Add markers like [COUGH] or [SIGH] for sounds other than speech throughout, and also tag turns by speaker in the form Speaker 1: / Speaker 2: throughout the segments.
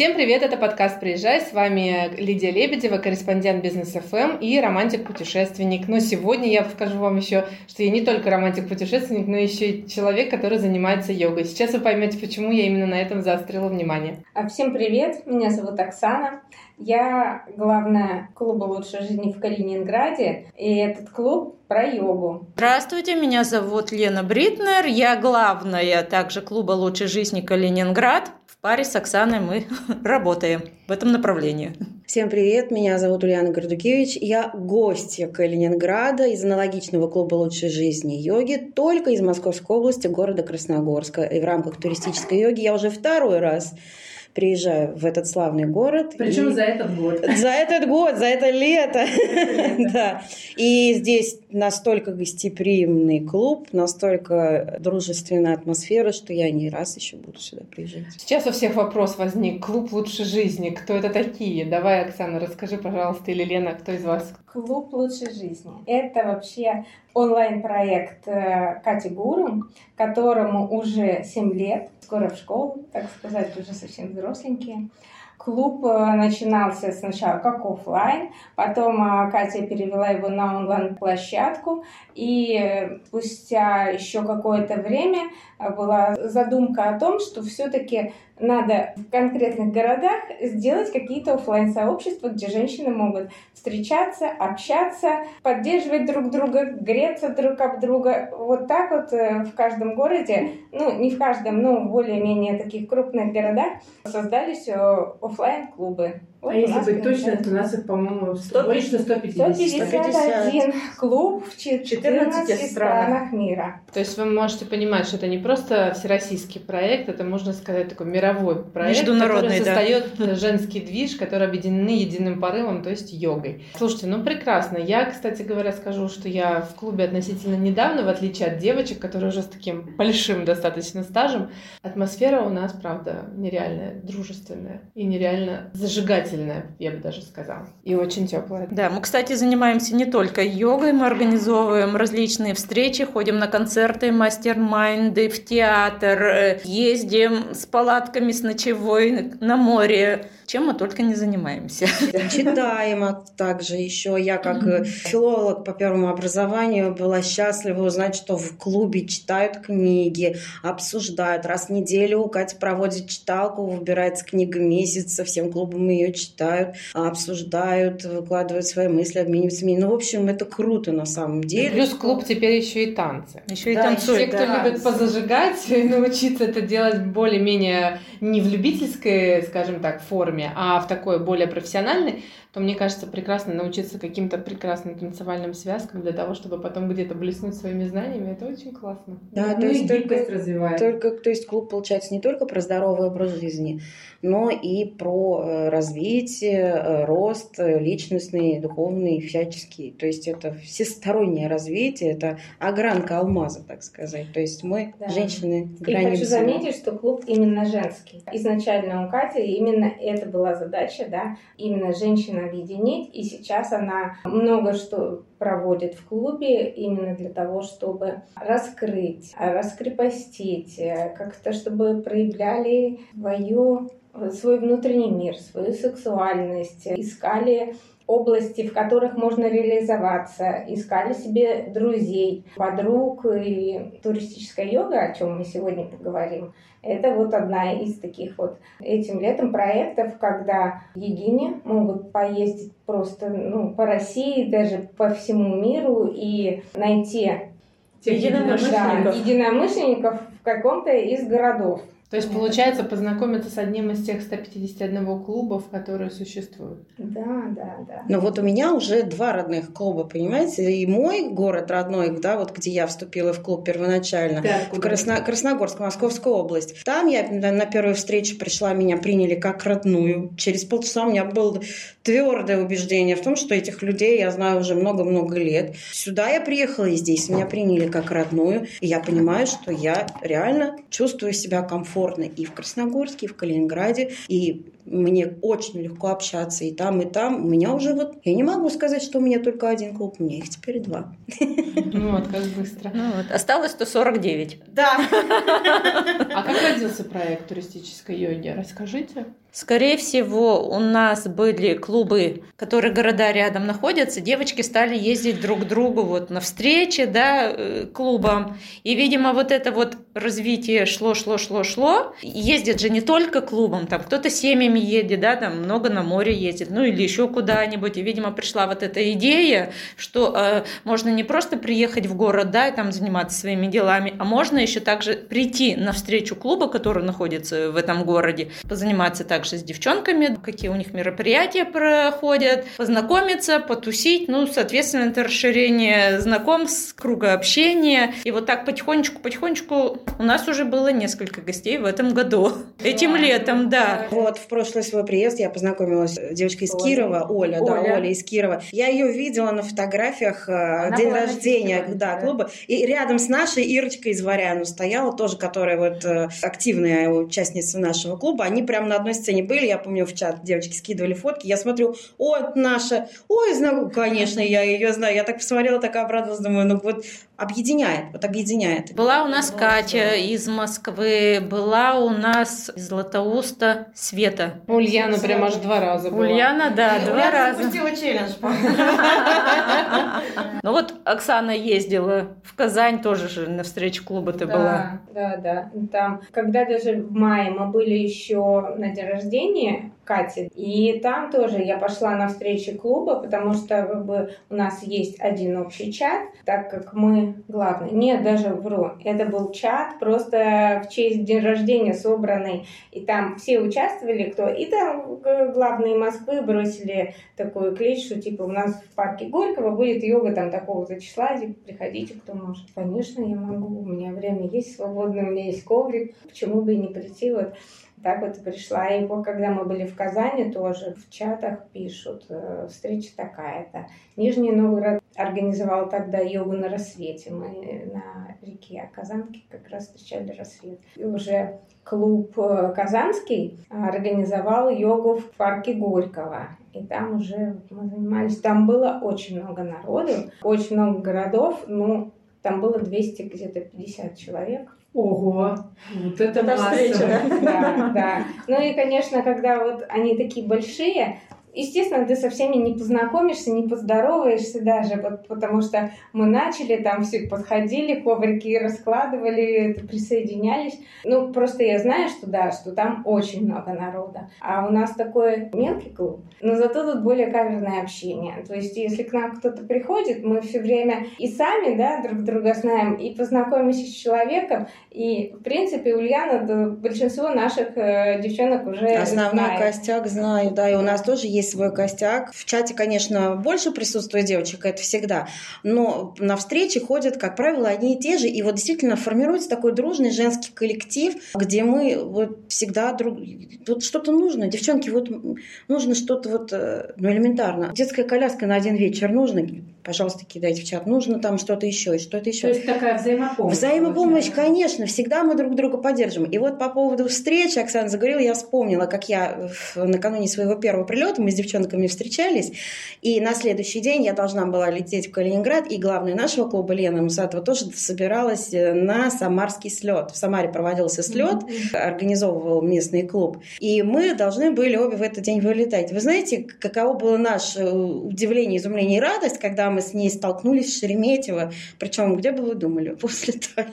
Speaker 1: Всем привет, это подкаст «Приезжай». С вами Лидия Лебедева, корреспондент Бизнес ФМ и романтик-путешественник. Но сегодня я скажу вам еще, что я не только романтик-путешественник, но еще и человек, который занимается йогой. Сейчас вы поймете, почему я именно на этом заострила внимание.
Speaker 2: А всем привет, меня зовут Оксана. Я главная клуба лучшей жизни в Калининграде, и этот клуб про йогу.
Speaker 3: Здравствуйте, меня зовут Лена Бритнер, я главная также клуба лучшей жизни Калининград паре с Оксаной мы [LAUGHS] работаем в этом направлении.
Speaker 4: Всем привет, меня зовут Ульяна Гордукевич. Я гостья Калининграда из аналогичного клуба лучшей жизни йоги, только из Московской области, города Красногорска. И в рамках туристической йоги я уже второй раз приезжаю в этот славный город.
Speaker 1: Причем и... за этот год.
Speaker 4: За этот год, за это лето. да. И здесь настолько гостеприимный клуб, настолько дружественная атмосфера, что я не раз еще буду сюда приезжать.
Speaker 1: Сейчас у всех вопрос возник. Клуб лучшей жизни. Кто это такие? Давай, Оксана, расскажи, пожалуйста, или Лена, кто из вас?
Speaker 2: Клуб лучшей жизни. Это вообще онлайн-проект э, Кати Гуру, которому уже 7 лет, скоро в школу, так сказать, уже совсем взросленькие. Клуб э, начинался сначала как офлайн, потом э, Катя перевела его на онлайн-площадку, и спустя еще какое-то время была задумка о том, что все-таки надо в конкретных городах сделать какие-то офлайн сообщества где женщины могут встречаться, общаться, поддерживать друг друга, греться друг об друга. Вот так вот э, в каждом городе, ну, не в каждом, но более-менее таких крупных городах создались офлайн клубы
Speaker 1: вот а если быть точно, то у нас их, по-моему, 100, больше 150.
Speaker 2: 151 клуб в 14, 14 странах мира.
Speaker 1: То есть вы можете понимать, что это не просто всероссийский проект, это, можно сказать, такой мировой проект, который создает да. женский движ, который объединены единым порывом, то есть йогой. Слушайте, ну прекрасно. Я, кстати говоря, скажу, что я в клубе относительно недавно, в отличие от девочек, которые уже с таким большим достаточно стажем, атмосфера у нас, правда, нереальная, дружественная и нереально зажигательная обязательная, я бы даже сказала. И очень теплая.
Speaker 3: Да, мы, кстати, занимаемся не только йогой, мы организовываем различные встречи, ходим на концерты, мастер-майнды, в театр, э, ездим с палатками, с ночевой на море чем мы только не занимаемся. [LAUGHS]
Speaker 4: Читаем а также еще. Я как э, филолог по первому образованию была счастлива узнать, что в клубе читают книги, обсуждают. Раз в неделю Катя проводит читалку, выбирается книга месяца, всем клубам ее читают, обсуждают, выкладывают свои мысли, обмениваются мнениями. Ну, в общем, это круто на самом деле.
Speaker 1: Плюс клуб теперь еще и танцы.
Speaker 3: Еще и да, танцуют.
Speaker 1: Те, кто да. любит позажигать [LAUGHS] и научиться это делать более-менее не в любительской, скажем так, форме, форме, а в такой более профессиональной, то мне кажется прекрасно научиться каким-то прекрасным танцевальным связкам для того, чтобы потом где-то блеснуть своими знаниями. Это очень классно.
Speaker 4: Да, ну, то есть только, развивает. только, то есть клуб получается не только про здоровый образ жизни, но и про э, развитие, э, рост личностный, духовный, всяческий. То есть это всестороннее развитие, это огранка алмаза, так сказать. То есть мы, да. женщины,
Speaker 2: И хочу заметить, что клуб именно женский. Изначально у Кати именно это была задача, да, именно женщин объединить, и сейчас она много что проводит в клубе именно для того, чтобы раскрыть, раскрепостить, э, как-то чтобы проявляли свою свой внутренний мир, свою сексуальность, искали области, в которых можно реализоваться, искали себе друзей, подруг и туристическая йога, о чем мы сегодня поговорим, это вот одна из таких вот этим летом проектов, когда Егине могут поездить просто ну, по России, даже по всему миру и найти
Speaker 1: единомышленников.
Speaker 2: Да, единомышленников в каком-то из городов.
Speaker 1: То есть, получается, познакомиться с одним из тех 151 клубов, которые существуют.
Speaker 2: Да, да, да.
Speaker 4: Но вот у меня уже два родных клуба, понимаете? И мой город родной, да, вот где я вступила в клуб первоначально, да, в Красно... Красногорск, Московская область. Там я на первую встречу пришла, меня приняли как родную. Через полчаса у меня было твердое убеждение в том, что этих людей я знаю уже много-много лет. Сюда я приехала, и здесь меня приняли как родную. И я понимаю, что я реально чувствую себя комфортно комфортно и в Красногорске, и в Калининграде. И мне очень легко общаться и там, и там. У меня уже вот, я не могу сказать, что у меня только один клуб, у меня их теперь два.
Speaker 1: Ну вот, как быстро.
Speaker 3: Ну, вот. Осталось 149.
Speaker 4: Да.
Speaker 1: А как родился проект туристической йоги? Расскажите.
Speaker 3: Скорее всего, у нас были клубы, которые города рядом находятся. Девочки стали ездить друг к другу вот на встречи, да, э, клубам. И, видимо, вот это вот развитие шло, шло, шло, шло. Ездят же не только клубом, там кто-то семьями едет, да, там много на море ездит, ну или еще куда-нибудь. И, видимо, пришла вот эта идея, что э, можно не просто приехать в город, да, и там заниматься своими делами, а можно еще также прийти на встречу клуба, который находится в этом городе, позаниматься так также с девчонками, какие у них мероприятия проходят, познакомиться, потусить, ну, соответственно, это расширение знакомств, круга общения. И вот так потихонечку-потихонечку у нас уже было несколько гостей в этом году. Этим летом, да.
Speaker 4: Вот, в прошлый свой приезд я познакомилась с девочкой из Кирова, Оля, Оля, да, Оля из Кирова. Я ее видела на фотографиях э, Она день рождения да, клуба. И рядом с нашей Ирочкой из Варяну стояла тоже, которая вот э, активная участница нашего клуба. Они прямо на одной сцене были, я помню, в чат девочки скидывали фотки, я смотрю, о, это наша, ой, знаю, конечно, я ее знаю. Я так посмотрела, так обрадовалась, думаю, ну вот объединяет, вот объединяет.
Speaker 3: Была у нас Катя из Москвы, была у нас из Златоуста Света.
Speaker 1: Ульяна прям аж два раза была.
Speaker 3: Ульяна, да, два раза.
Speaker 4: запустила челлендж.
Speaker 3: Ну вот Оксана ездила в Казань тоже же на встречу клуба ты была.
Speaker 2: Да, да, там, когда даже в мае мы были еще на день рождения Кати, и там тоже я пошла на встречу клуба, потому что как бы, у нас есть один общий чат, так как мы главные. Нет, даже вру, это был чат просто в честь день рождения собранный, и там все участвовали, кто, и там главные Москвы бросили такую клич, что типа у нас в парке Горького будет йога там такого-то числа, типа, приходите, кто может. Конечно, я могу, у меня время есть свободное, у меня есть коврик, почему бы и не прийти, вот так вот пришла. И когда мы были в Казани, тоже в чатах пишут, э, встреча такая-то. Нижний Новгород организовал тогда йогу на рассвете. Мы на реке Казанки как раз встречали рассвет. И уже клуб э, Казанский организовал йогу в парке Горького. И там уже мы занимались. Там было очень много народу, очень много городов. Ну, там было 200 где-то 50 человек.
Speaker 1: Ого, вот это, это
Speaker 2: встреча, да? [LAUGHS] Да, да. Ну и, конечно, когда вот они такие большие, Естественно, ты со всеми не познакомишься, не поздороваешься даже, вот, потому что мы начали, там все подходили, коврики раскладывали, присоединялись. Ну, просто я знаю, что да, что там очень много народа. А у нас такой мелкий клуб, но зато тут более каверное общение. То есть, если к нам кто-то приходит, мы все время и сами, да, друг друга знаем, и познакомимся с человеком, и, в принципе, Ульяна, да, большинство наших э, девчонок уже
Speaker 4: Основной
Speaker 2: знает.
Speaker 4: костяк знаю, да, и у нас тоже есть есть свой костяк. В чате, конечно, больше присутствует девочек, это всегда, но на встречи ходят, как правило, одни и те же, и вот действительно формируется такой дружный женский коллектив, где мы вот всегда друг... Вот что-то нужно, девчонки, вот нужно что-то вот, э, ну, элементарно. Детская коляска на один вечер нужно, пожалуйста, кидайте в чат. Нужно там что-то еще и что-то еще.
Speaker 1: То есть такая взаимопомощь.
Speaker 4: Взаимопомощь, конечно, всегда мы друг друга поддержим. И вот по поводу встречи, Оксана заговорила, я вспомнила, как я накануне своего первого прилета, с девчонками встречались, и на следующий день я должна была лететь в Калининград, и главная нашего клуба Лена Мусатова тоже собиралась э, на самарский слет. В Самаре проводился слет, mm-hmm. организовывал местный клуб, и мы должны были обе в этот день вылетать. Вы знаете, каково было наше э, удивление, изумление и радость, когда мы с ней столкнулись в Шереметьево, причем где бы вы думали? После туалета.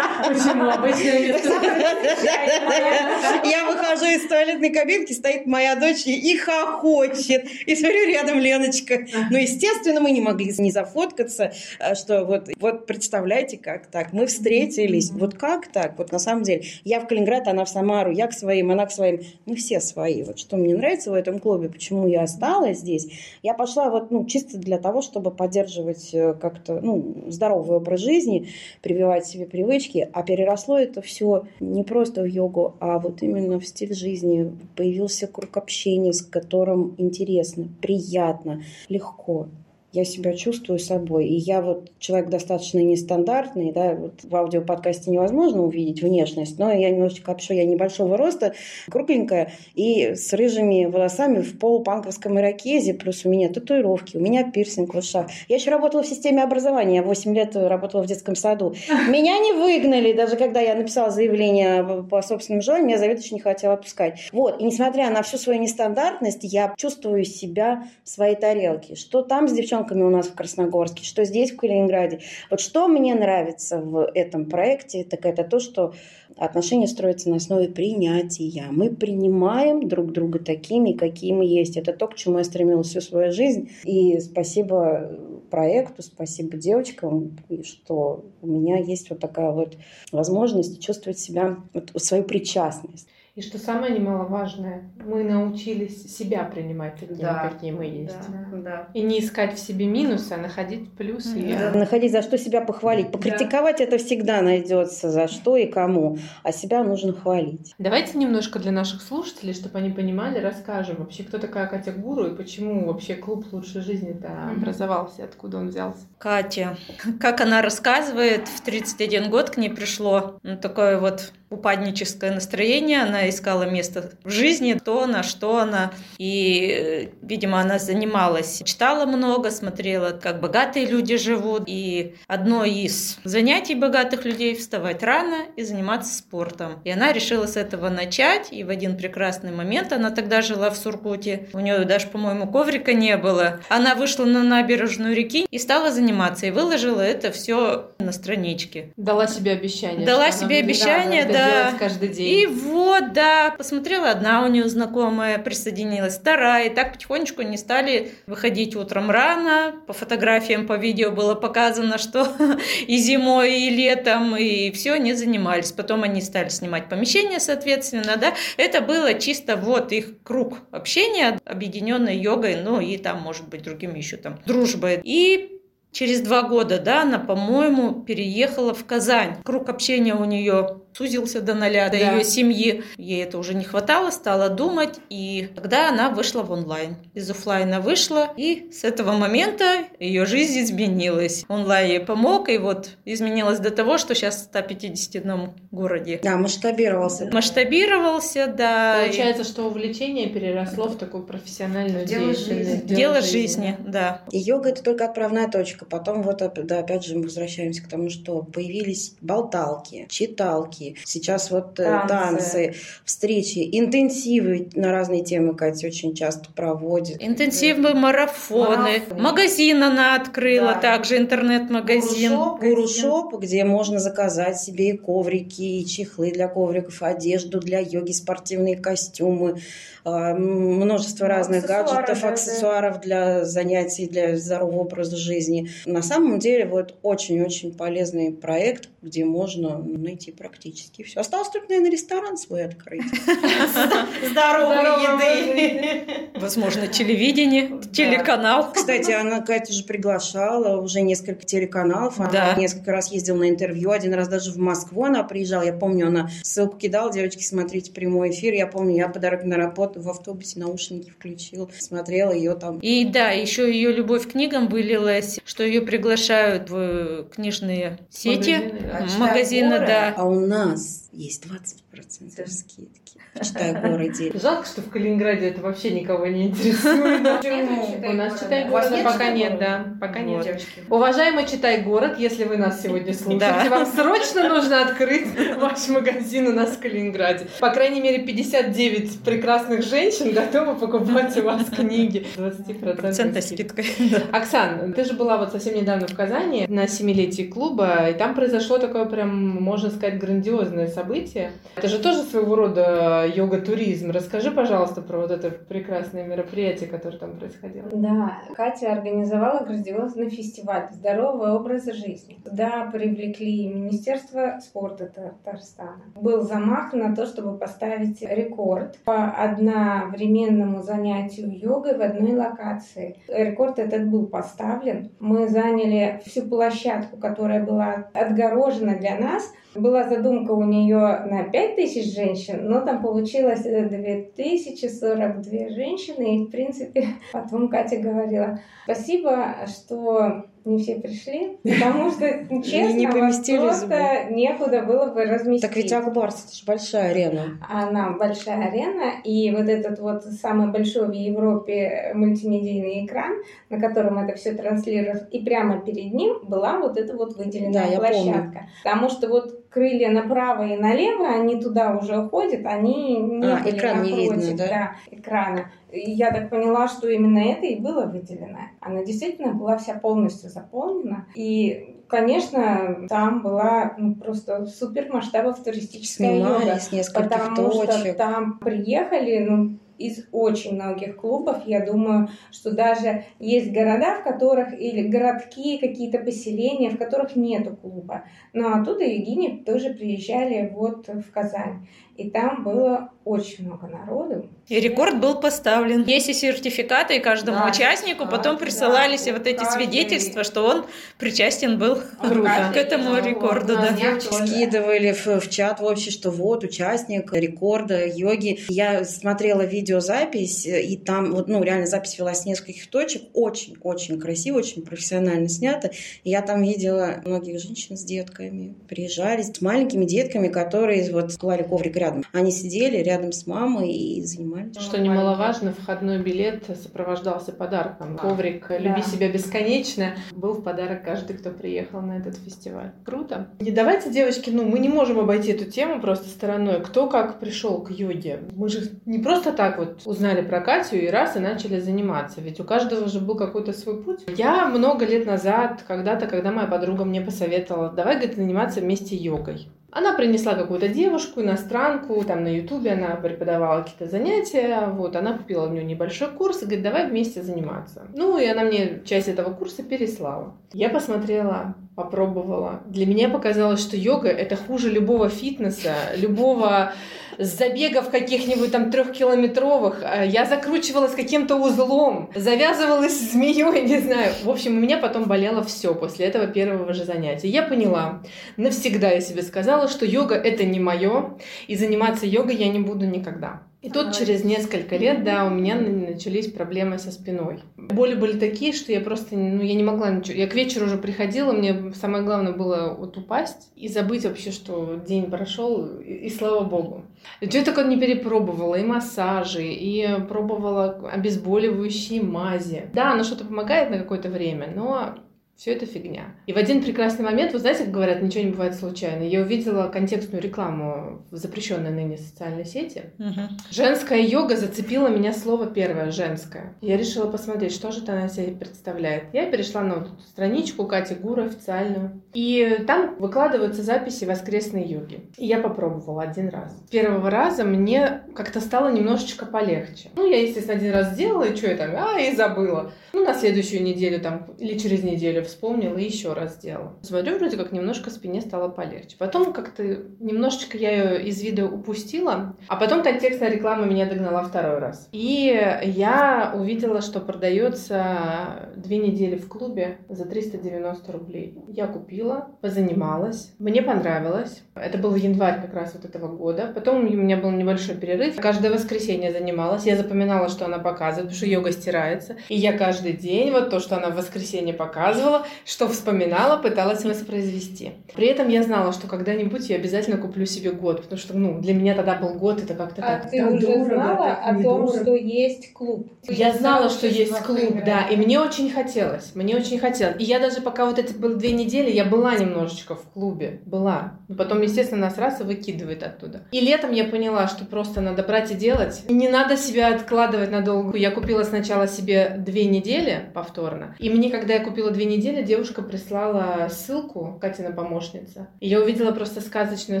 Speaker 1: Почему? Обычное [LAUGHS]
Speaker 4: Я выхожу из туалетной кабинки, стоит моя дочь и ха хохочет. И смотрю, рядом Леночка. Ну, естественно, мы не могли не зафоткаться, а, что вот, вот представляете, как так. Мы встретились. Вот как так? Вот на самом деле. Я в Калининград, она в Самару, я к своим, она к своим. Мы все свои. Вот что мне нравится в этом клубе, почему я осталась здесь. Я пошла вот, ну, чисто для того, чтобы поддерживать э, как-то, ну, здоровый образ жизни, прививать себе привычки, а переросло это все не просто в йогу, а вот именно в стиль жизни. Появился круг общения, с которым интересно, приятно, легко. Я себя чувствую собой. И я вот человек достаточно нестандартный, да, вот в аудиоподкасте невозможно увидеть внешность, но я немножечко опишу, я небольшого роста, кругленькая и с рыжими волосами в полупанковском ирокезе, плюс у меня татуировки, у меня пирсинг в ушах. Я еще работала в системе образования, 8 лет работала в детском саду. [LAUGHS] Меня не выгнали, даже когда я написала заявление по собственному желанию, меня заведующий не хотел отпускать. Вот, и несмотря на всю свою нестандартность, я чувствую себя в своей тарелке. Что там с девчонками у нас в Красногорске, что здесь в Калининграде. Вот что мне нравится в этом проекте, так это то, что отношения строятся на основе принятия. Мы принимаем друг друга такими, какие мы есть. Это то, к чему я стремилась всю свою жизнь. И спасибо проекту, спасибо девочкам, что у меня есть вот такая вот возможность чувствовать себя, вот, свою причастность.
Speaker 1: И что самое немаловажное, мы научились себя принимать такими, да. какие мы есть. Да, да. И не искать в себе минусы, а находить плюсы.
Speaker 4: Да. И... Находить за что себя похвалить. Покритиковать да. это всегда найдется, за что и кому. А себя нужно хвалить.
Speaker 1: Давайте немножко для наших слушателей, чтобы они понимали, расскажем вообще, кто такая Катя Гуру и почему вообще клуб лучшей жизни-то mm-hmm. образовался, откуда он взялся.
Speaker 3: Катя, как она рассказывает, в 31 год к ней пришло ну, такое вот упадническое настроение, она искала место в жизни, то она, что она. И, видимо, она занималась, читала много, смотрела, как богатые люди живут. И одно из занятий богатых людей – вставать рано и заниматься спортом. И она решила с этого начать, и в один прекрасный момент, она тогда жила в Сургуте, у нее даже, по-моему, коврика не было. Она вышла на набережную реки и стала заниматься, и выложила это все на страничке.
Speaker 1: Дала себе обещание.
Speaker 3: Дала себе обещание, да,
Speaker 1: каждый день.
Speaker 3: И вот, да, посмотрела одна у нее знакомая, присоединилась вторая, и так потихонечку не стали выходить утром рано. По фотографиям, по видео было показано, что [LAUGHS] и зимой, и летом, и все, не занимались. Потом они стали снимать помещение, соответственно, да. Это было чисто вот их круг общения, объединенной йогой, ну и там, может быть, другими еще там дружбой. И Через два года, да, она, по-моему, переехала в Казань. Круг общения у нее сузился до ноля, до да. ее семьи. Ей это уже не хватало, стала думать, и тогда она вышла в онлайн. Из офлайна вышла, и с этого момента ее жизнь изменилась. Онлайн ей помог, и вот изменилась до того, что сейчас в 151 городе.
Speaker 4: Да, масштабировался.
Speaker 3: Масштабировался, да.
Speaker 1: Получается, и... что увлечение переросло в такую профессиональную
Speaker 3: Дело деятельность. Жизни. Дело, Дело жизни, жизни, да.
Speaker 4: И йога это только отправная точка. Потом вот, да, опять же, мы возвращаемся к тому, что появились болталки, читалки, сейчас вот э, танцы, танцы встречи, интенсивы на разные темы Катя очень часто проводит.
Speaker 3: Интенсивы, марафоны. Марафон. Магазин она открыла, да. также интернет-магазин.
Speaker 4: Гурушоп, где можно заказать себе и коврики, и чехлы для ковриков, одежду для йоги, спортивные костюмы, а, множество разных гаджетов, аксессуаров для занятий, для здорового образа жизни. На самом деле вот очень-очень полезный проект, где можно найти практически все. Осталось только, наверное, ресторан свой открыть. [LAUGHS]
Speaker 3: Здоровой еды. Возможно, телевидение, телеканал.
Speaker 4: Кстати, она, Катя же приглашала уже несколько телеканалов. Она несколько раз ездила на интервью. Один раз даже в Москву она приезжала. Я помню, она ссылку кидала. Девочки, смотрите прямой эфир. Я помню, я по дороге на работу в автобусе наушники включил, смотрела ее там.
Speaker 3: И да, еще ее любовь к книгам вылилась, что ее приглашают в книжные сети, магазины, магазины да.
Speaker 4: А у нас есть 20% скидки читай городе. [LAUGHS]
Speaker 1: Жалко, что в Калининграде это вообще никого не интересует. [LAUGHS] У нас читай город пока нет, да. Пока нет. Уважаемый читай город, если вы нас сегодня слушаете, вам срочно нужно открыть ваш магазин у нас в Калининграде. По крайней мере, 59 прекрасных женщин готовы покупать у вас книги. 20%
Speaker 3: скидкой.
Speaker 1: Оксан, ты же была вот совсем недавно в Казани на семилетии клуба, и там произошло такое прям, можно сказать, грандиозное событие. Это же тоже своего рода йога-туризм. Расскажи, пожалуйста, про вот это прекрасное мероприятие, которое там происходило.
Speaker 2: Да, Катя организовала грандиозный фестиваль «Здоровый образ жизни». Туда привлекли Министерство спорта Татарстана. Был замах на то, чтобы поставить рекорд по одновременному занятию йогой в одной локации. Рекорд этот был поставлен. Мы заняли всю площадку, которая была отгорожена для нас. Была задумка у нее на 5000 женщин, но там получилось 2042 женщины, и, в принципе, [LAUGHS] потом Катя говорила, спасибо, что не все пришли, потому что, [LAUGHS] честно, не просто некуда было бы разместить.
Speaker 4: Так ведь Акбарс, это же большая арена.
Speaker 2: Она большая арена, и вот этот вот самый большой в Европе мультимедийный экран, на котором это все транслируется, и прямо перед ним была вот эта вот выделенная да, площадка. Потому что вот крылья направо и налево, они туда уже уходят, они не а, были экран напротив, не видно, да? Да, экрана. И я так поняла, что именно это и было выделено. Она действительно была вся полностью заполнена. И конечно, там была ну, просто супер масштабов туристическая
Speaker 4: Снимались йога.
Speaker 2: Потому
Speaker 4: точек.
Speaker 2: что там приехали, ну, из очень многих клубов. Я думаю, что даже есть города, в которых, или городки, какие-то поселения, в которых нету клуба. Но оттуда Евгений тоже приезжали вот в Казань. И там было очень много народу.
Speaker 3: И рекорд был поставлен. Есть и сертификаты, и каждому да, участнику потом присылались да, вот эти каждый... свидетельства, что он причастен был Круто. к этому рекорду. Да.
Speaker 4: Скидывали в, в чат в общем, что вот участник рекорда йоги. Я смотрела видеозапись, и там вот, ну, реально запись велась с нескольких точек. Очень-очень красиво, очень профессионально снято. И я там видела многих женщин с детками. Приезжали с маленькими детками, которые вот клали коврик рядом. Они сидели рядом с мамой и занимались.
Speaker 1: Что немаловажно, входной билет сопровождался подарком. Коврик «Люби да. себя бесконечно» был в подарок каждый, кто приехал на этот фестиваль. Круто. И давайте, девочки, ну мы не можем обойти эту тему просто стороной. Кто как пришел к йоге? Мы же не просто так вот узнали про Катю и раз и начали заниматься. Ведь у каждого же был какой-то свой путь. Я много лет назад, когда-то, когда моя подруга мне посоветовала, давай, говорит, заниматься вместе йогой. Она принесла какую-то девушку, иностранку, там на ютубе она преподавала какие-то занятия, вот, она купила у нее небольшой курс и говорит, давай вместе заниматься. Ну, и она мне часть этого курса переслала. Я посмотрела, попробовала. Для меня показалось, что йога — это хуже любого фитнеса, любого забегов каких-нибудь там трехкилометровых. А я закручивалась каким-то узлом, завязывалась [LAUGHS] змеей, не знаю. В общем, у меня потом болело все после этого первого же занятия. Я поняла, навсегда я себе сказала, что йога — это не мое, и заниматься йогой я не буду никогда. И тут через несколько лет, да, у меня начались проблемы со спиной. Боли были такие, что я просто, ну, я не могла ничего. Я к вечеру уже приходила, мне самое главное было вот упасть и забыть вообще, что день прошел, и, и слава богу. Что я только не перепробовала, и массажи, и пробовала обезболивающие мази. Да, оно что-то помогает на какое-то время, но все это фигня. И в один прекрасный момент, вы знаете, как говорят, ничего не бывает случайно. Я увидела контекстную рекламу в запрещенной ныне социальной сети. Угу. Женская йога зацепила меня слово первое женское. Я решила посмотреть, что же она себе представляет. Я перешла на вот эту страничку Кати Гура официальную. И там выкладываются записи воскресной йоги. И я попробовала один раз. С первого раза мне как-то стало немножечко полегче. Ну, я, естественно, один раз сделала, и что я там, а, и забыла. Ну, на следующую неделю там, или через неделю вспомнила и еще раз сделала. Смотрю, вроде как немножко спине стало полегче. Потом как-то немножечко я ее из вида упустила, а потом контекстная реклама меня догнала второй раз. И я увидела, что продается две недели в клубе за 390 рублей. Я купила, позанималась, мне понравилось. Это был январь как раз вот этого года. Потом у меня был небольшой перерыв. Каждое воскресенье занималась. Я запоминала, что она показывает, потому что йога стирается. И я каждый день вот то, что она в воскресенье показывала, чувствовала, что вспоминала, пыталась воспроизвести. При этом я знала, что когда-нибудь я обязательно куплю себе год, потому что, ну, для меня тогда был год, это как-то
Speaker 2: а
Speaker 1: так.
Speaker 2: ты так уже дорого, знала о том, что есть клуб?
Speaker 1: Я знала, что есть клуб, да, и мне очень хотелось, мне очень хотелось. И я даже пока вот эти были две недели, я была немножечко в клубе, была. Но потом, естественно, нас раз и выкидывает оттуда. И летом я поняла, что просто надо брать и делать. И не надо себя откладывать надолго. Я купила сначала себе две недели повторно. И мне, когда я купила две недели, неделе девушка прислала ссылку, Катина помощница. И я увидела просто сказочное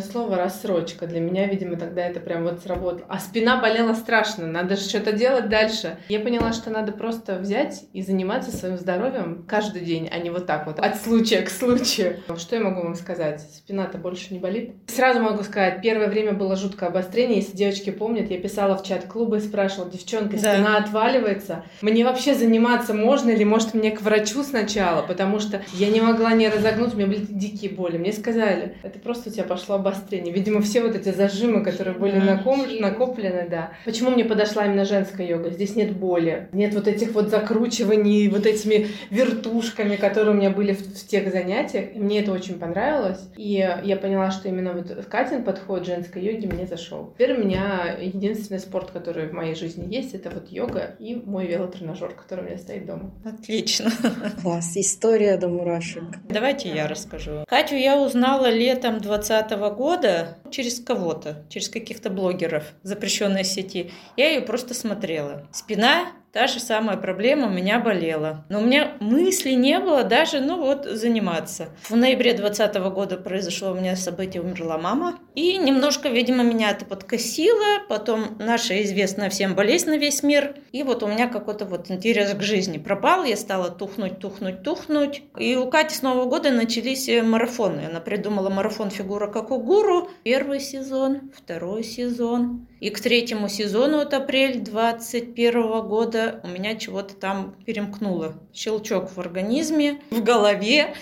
Speaker 1: слово «рассрочка». Для меня, видимо, тогда это прям вот сработало. А спина болела страшно, надо же что-то делать дальше. Я поняла, что надо просто взять и заниматься своим здоровьем каждый день, а не вот так вот, от случая к случаю. Что я могу вам сказать? Спина-то больше не болит? Сразу могу сказать, первое время было жуткое обострение. Если девочки помнят, я писала в чат клуба и спрашивала, девчонка, спина да. отваливается. Мне вообще заниматься можно или может мне к врачу сначала? Потому что я не могла не разогнуть, у меня были дикие боли. Мне сказали, это просто у тебя пошло обострение. Видимо, все вот эти зажимы, которые были накоп... накоплены, да. Почему мне подошла именно женская йога? Здесь нет боли, нет вот этих вот закручиваний, вот этими вертушками, которые у меня были в, в тех занятиях. И мне это очень понравилось. И я поняла, что именно вот Катин подход женской йоги мне зашел. Теперь у меня единственный спорт, который в моей жизни есть, это вот йога и мой велотренажер, который у меня стоит дома.
Speaker 3: Отлично.
Speaker 4: Класс, история до мурашек.
Speaker 3: Давайте я расскажу. Катю я узнала летом 2020 года через кого-то, через каких-то блогеров запрещенной сети. Я ее просто смотрела. Спина Та же самая проблема у меня болела. Но у меня мысли не было даже, ну вот, заниматься. В ноябре 2020 года произошло у меня событие, умерла мама. И немножко, видимо, меня это подкосило. Потом наша известная всем болезнь на весь мир. И вот у меня какой-то вот интерес к жизни пропал. Я стала тухнуть, тухнуть, тухнуть. И у Кати с Нового года начались э, марафоны. Она придумала марафон «Фигура как у гуру». Первый сезон, второй сезон. И к третьему сезону, от апрель 2021 года, у меня чего-то там перемкнуло. Щелчок в организме, в голове.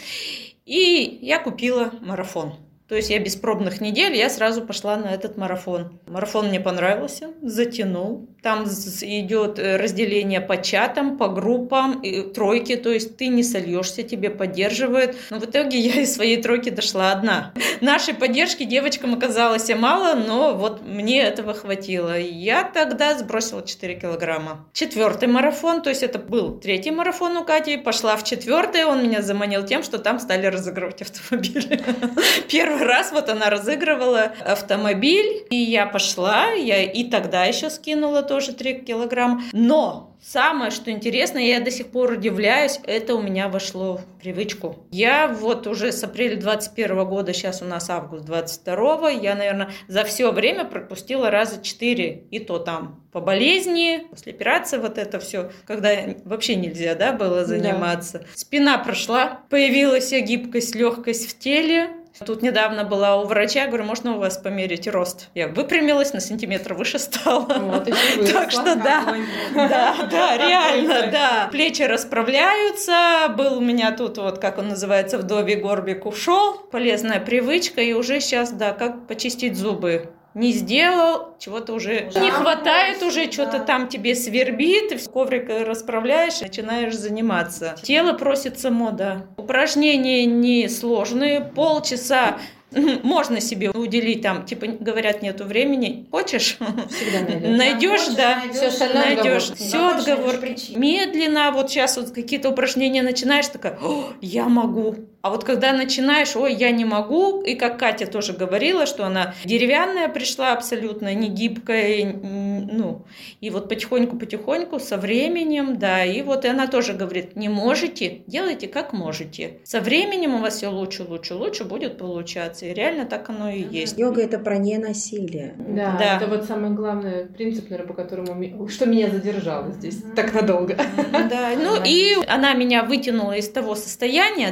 Speaker 3: И я купила марафон. То есть я без пробных недель, я сразу пошла на этот марафон. Марафон мне понравился, затянул. Там идет э, разделение по чатам, по группам, тройки, то есть ты не сольешься, тебе поддерживают. Но в итоге я из своей тройки дошла одна. Нашей поддержки девочкам оказалось мало, но вот мне этого хватило. Я тогда сбросила 4 килограмма. Четвертый марафон, то есть это был третий марафон у Кати, пошла в четвертый, он меня заманил тем, что там стали разыгрывать автомобили. [LAUGHS] Первый раз вот она разыгрывала автомобиль, и я пошла, я и тогда еще скинула тоже 3 килограмма. Но Самое, что интересно, я до сих пор удивляюсь, это у меня вошло в привычку. Я вот уже с апреля 21 года, сейчас у нас август 22, я, наверное, за все время пропустила раза 4, и то там по болезни, после операции вот это все, когда вообще нельзя, да, было заниматься. Да. Спина прошла, появилась гибкость, легкость в теле, Тут недавно была у врача, говорю, можно у вас померить рост? Я выпрямилась, на сантиметр выше стала. Вот, так что да, да, да, реально, да. Плечи расправляются. Был у меня тут вот, как он называется, вдовий горбик ушел. Полезная привычка. И уже сейчас, да, как почистить зубы не сделал, чего-то уже да, не хватает, уже да. что-то там тебе свербит, коврик расправляешь, начинаешь заниматься. Тело просит само, да. Упражнения не сложные, полчаса [LAUGHS] можно себе уделить там, типа говорят, нету времени. Хочешь? [LAUGHS] найдешь, да, найдешь. Все отговор. Медленно, вот сейчас вот какие-то упражнения начинаешь, такая, я могу. А вот когда начинаешь, ой, я не могу, и как Катя тоже говорила, что она деревянная пришла абсолютно, не гибкая, ну, и вот потихоньку-потихоньку со временем, да, и вот и она тоже говорит, не можете, делайте как можете. Со временем у вас все лучше, лучше, лучше будет получаться. И реально так оно и есть.
Speaker 4: Йога это про ненасилие.
Speaker 1: Да, да. это вот самый главный принцип, наверное, по которому что меня задержало здесь так надолго.
Speaker 3: Да, ну [LAUGHS] и она меня вытянула из того состояния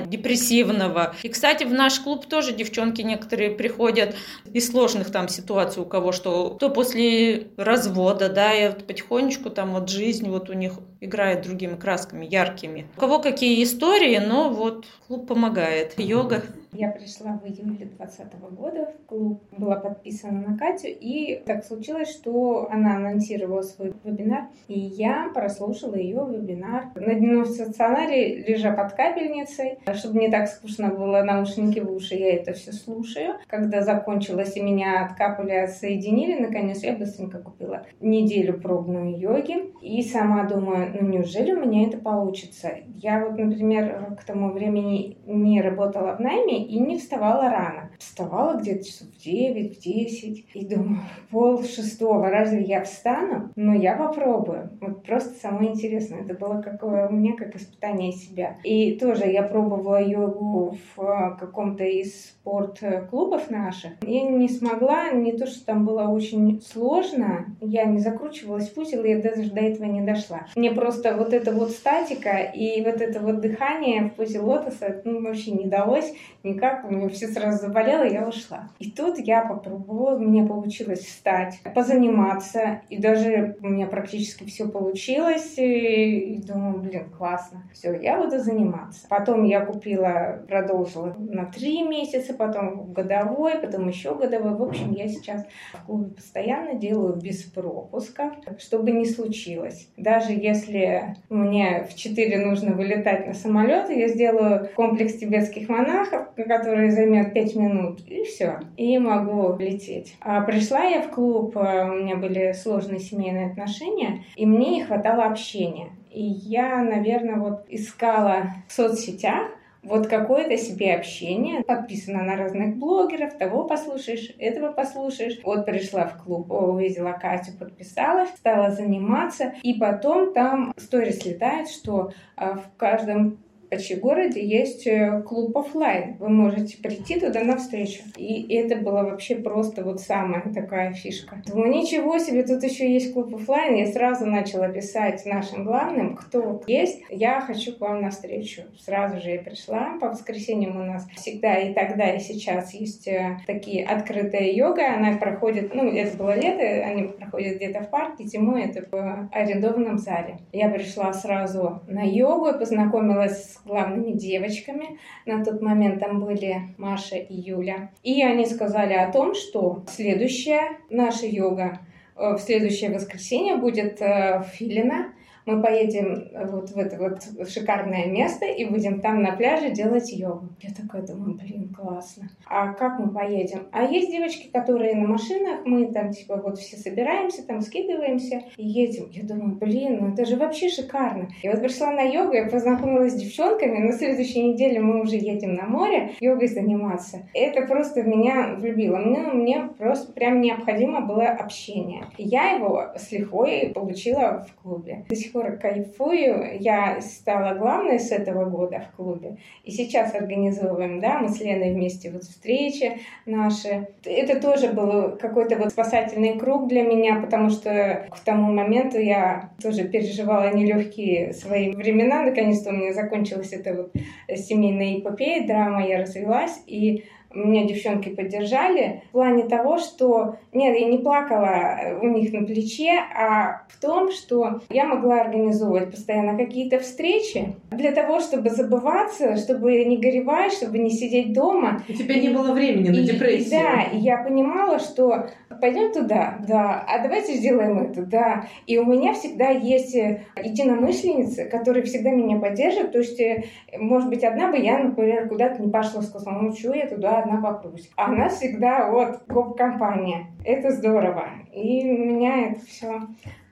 Speaker 3: депрессивного. И, кстати, в наш клуб тоже девчонки некоторые приходят из сложных там ситуаций у кого что, то после развода, да, и вот потихонечку там вот жизнь вот у них играет другими красками, яркими. У кого какие истории, но вот клуб помогает. Йога
Speaker 2: я пришла в июле 2020 года в клуб, была подписана на Катю, и так случилось, что она анонсировала свой вебинар, и я прослушала ее вебинар. На дневном стационаре, лежа под капельницей, чтобы не так скучно было наушники в уши, я это все слушаю. Когда закончилось и меня откапали, отсоединили, наконец, я быстренько купила неделю пробную йоги, и сама думаю, ну неужели у меня это получится? Я вот, например, к тому времени не работала в найме, и не вставала рано. Вставала где-то часов в 9, в 10. И думаю, пол шестого, разве я встану? Но я попробую. Вот просто самое интересное. Это было какое у меня как испытание себя. И тоже я пробовала йогу в э, каком-то из спорт-клубов наших. Я не смогла, не то, что там было очень сложно, я не закручивалась в узел, я даже до этого не дошла. Мне просто вот эта вот статика и вот это вот дыхание в позе лотоса ну, вообще не далось, никак, у меня все сразу заболело, я ушла. И тут я попробовала, у меня получилось встать, позаниматься, и даже у меня практически все получилось, и, и думаю, блин, классно. Все, я буду заниматься. Потом я купила, продолжила на три месяца, потом годовой, потом еще годовой. В общем, я сейчас в постоянно делаю без пропуска, чтобы не случилось. Даже если мне в 4 нужно вылетать на самолет, я сделаю комплекс тибетских монахов, который займет 5 минут, и все. И могу лететь. А пришла я в клуб, э, у меня были сложные семейные отношения, и мне не хватало общения. И я, наверное, вот искала в соцсетях вот какое-то себе общение, подписана на разных блогеров, того послушаешь, этого послушаешь. Вот пришла в клуб, увидела Катю, подписалась, стала заниматься, и потом там сторис летает, что а, в каждом почти городе есть э, клуб офлайн. Вы можете прийти туда на встречу. И это была вообще просто вот самая такая фишка. Думаю, ничего себе, тут еще есть клуб офлайн. Я сразу начала писать нашим главным, кто есть. Я хочу к вам на встречу. Сразу же я пришла. По воскресеньям у нас всегда и тогда, и сейчас есть э, такие открытая йога. Она проходит, ну, это было лето, они проходят где-то в парке, зимой это в арендованном зале. Я пришла сразу на йогу и познакомилась с главными девочками. На тот момент там были Маша и Юля. И они сказали о том, что следующая наша йога э, в следующее воскресенье будет э, в Филино мы поедем э, вот в это вот шикарное место и будем там на пляже делать йогу. Я такая думаю, блин, классно. А как мы поедем? А есть девочки, которые на машинах, мы там типа вот все собираемся, там скидываемся и едем. Я думаю, блин, ну это же вообще шикарно. Я вот пришла на йогу, я познакомилась с девчонками, на следующей неделе мы уже едем на море йогой заниматься. Это просто меня влюбило. Мне, мне просто прям необходимо было общение. И я его с лихвой получила в клубе. До сих пор кайфую. Я стала главной с этого года в клубе. И сейчас организовываем, да, мы с Леной вместе вот встречи наши. Это тоже был какой-то вот спасательный круг для меня, потому что к тому моменту я тоже переживала нелегкие свои времена. Наконец-то у меня закончилась эта вот семейная эпопея, драма, я развелась, и меня девчонки поддержали в плане того, что нет, я не плакала у них на плече, а в том, что я могла организовывать постоянно какие-то встречи для того, чтобы забываться, чтобы не горевать, чтобы не сидеть дома.
Speaker 1: У тебя не было времени на депрессию.
Speaker 2: да, и я понимала, что пойдем туда, да, а давайте сделаем это, да. И у меня всегда есть единомышленницы, которые всегда меня поддержат. То есть, э, может быть, одна бы я, например, куда-то не пошла, сказала, ну что я туда одна. А она всегда вот гоп-компания. Это здорово. И меня это все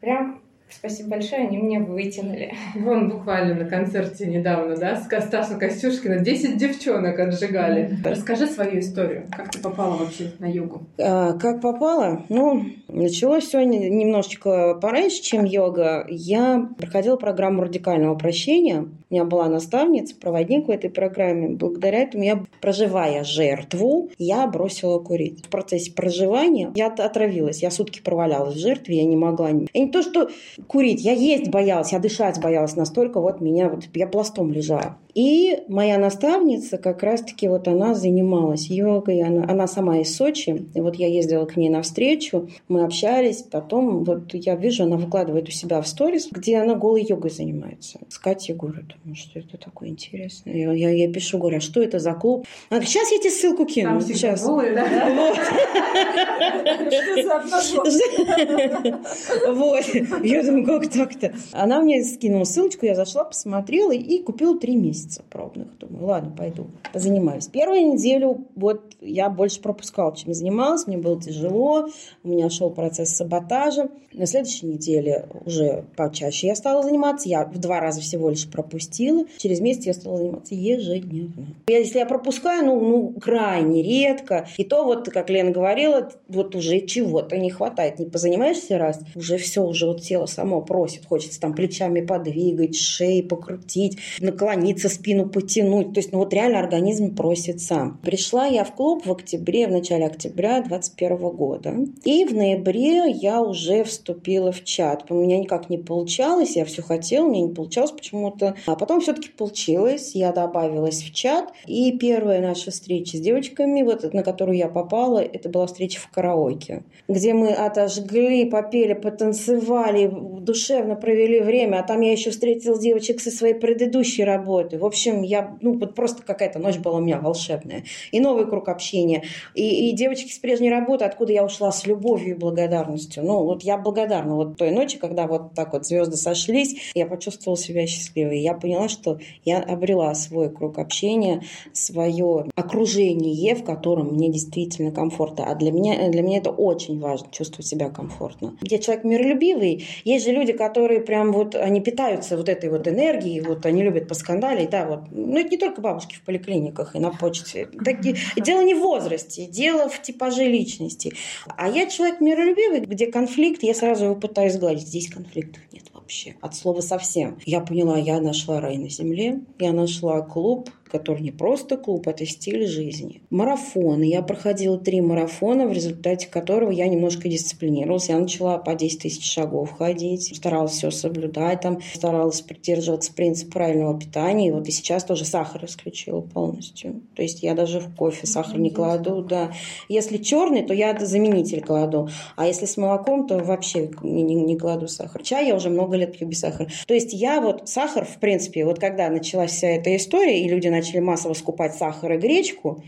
Speaker 2: прям Спасибо большое, они меня вытянули.
Speaker 1: Вон буквально на концерте недавно, да, с Стаса Костюшкина 10 девчонок отжигали. Расскажи свою историю. Как ты попала вообще на йогу?
Speaker 4: А, как попала? Ну, началось все немножечко пораньше, чем йога. Я проходила программу радикального прощения. У меня была наставница, проводник в этой программе. Благодаря этому я, проживая жертву, я бросила курить. В процессе проживания я отравилась. Я сутки провалялась в жертве, я не могла. И не то, что курить. Я есть боялась, я дышать боялась настолько, вот меня, вот я пластом лежала. И моя наставница как раз-таки вот она занималась йогой, она, она сама из Сочи, и вот я ездила к ней навстречу, мы общались, потом вот я вижу, она выкладывает у себя в сторис, где она голой йогой занимается. С Катей говорю, думаю, что это такое интересное. Я, я, я пишу, говорю, а что это за клуб? Она говорит, сейчас я тебе ссылку кину. Там сейчас. Голые, да? Вот. Я [LAUGHS] думаю, как так-то? Она мне скинула ссылочку, я зашла, посмотрела и купила три месяца пробных. Думаю, ладно, пойду, позанимаюсь. Первую неделю вот я больше пропускала, чем занималась. Мне было тяжело, у меня шел процесс саботажа. На следующей неделе уже почаще я стала заниматься. Я в два раза всего лишь пропустила. Через месяц я стала заниматься ежедневно. Если я пропускаю, ну, ну крайне редко. И то вот, как Лена говорила, вот уже чего-то не хватает. Не позанимаешься раз, уже все, уже вот тело само просит. Хочется там плечами подвигать, шеи покрутить, наклониться, спину потянуть. То есть, ну вот реально организм просит сам. Пришла я в клуб в октябре, в начале октября 2021 года. И в ноябре я уже вступила в чат. У меня никак не получалось, я все хотела, мне не получалось почему-то. А потом все-таки получилось, я добавилась в чат. И первая наша встреча с девочками, вот на которую я попала, это была встреча в караоке, где мы отожгли, попели, потанцевали, душевно провели время. А там я еще встретила девочек со своей предыдущей работы. В общем, я, ну, вот просто какая-то ночь была у меня волшебная. И новый круг общения. И, и девочки с прежней работы, откуда я ушла с любовью и благодарностью. Ну, вот я благодарна вот той ночи, когда вот так вот звезды сошлись, я почувствовала себя счастливой. Я поняла, что я обрела свой круг общения, свое окружение, в котором мне действительно комфортно. А для меня, для меня это очень важно, чувствовать себя комфортно. Я человек миролюбивый. Есть же люди, которые прям вот, они питаются вот этой вот энергией, вот они любят поскандалить, да, вот. Ну, это не только бабушки в поликлиниках и на почте. Такие... Дело не в возрасте, дело в типаже личности. А я человек миролюбивый, где конфликт, я сразу его пытаюсь сгладить. Здесь конфликтов нет вообще. От слова совсем. Я поняла, я нашла рай на земле, я нашла клуб, который не просто клуб, это стиль жизни. Марафоны. Я проходила три марафона, в результате которого я немножко дисциплинировалась. Я начала по 10 тысяч шагов ходить, старалась все соблюдать, там, старалась придерживаться принципа правильного питания. И вот и сейчас тоже сахар исключила полностью. То есть я даже в кофе сахар не кладу, да. Если черный, то я заменитель кладу. А если с молоком, то вообще не, не, не кладу сахар. Чай я уже много лет пью без сахара. То есть я вот сахар, в принципе, вот когда началась вся эта история, и люди начали массово скупать сахар и гречку,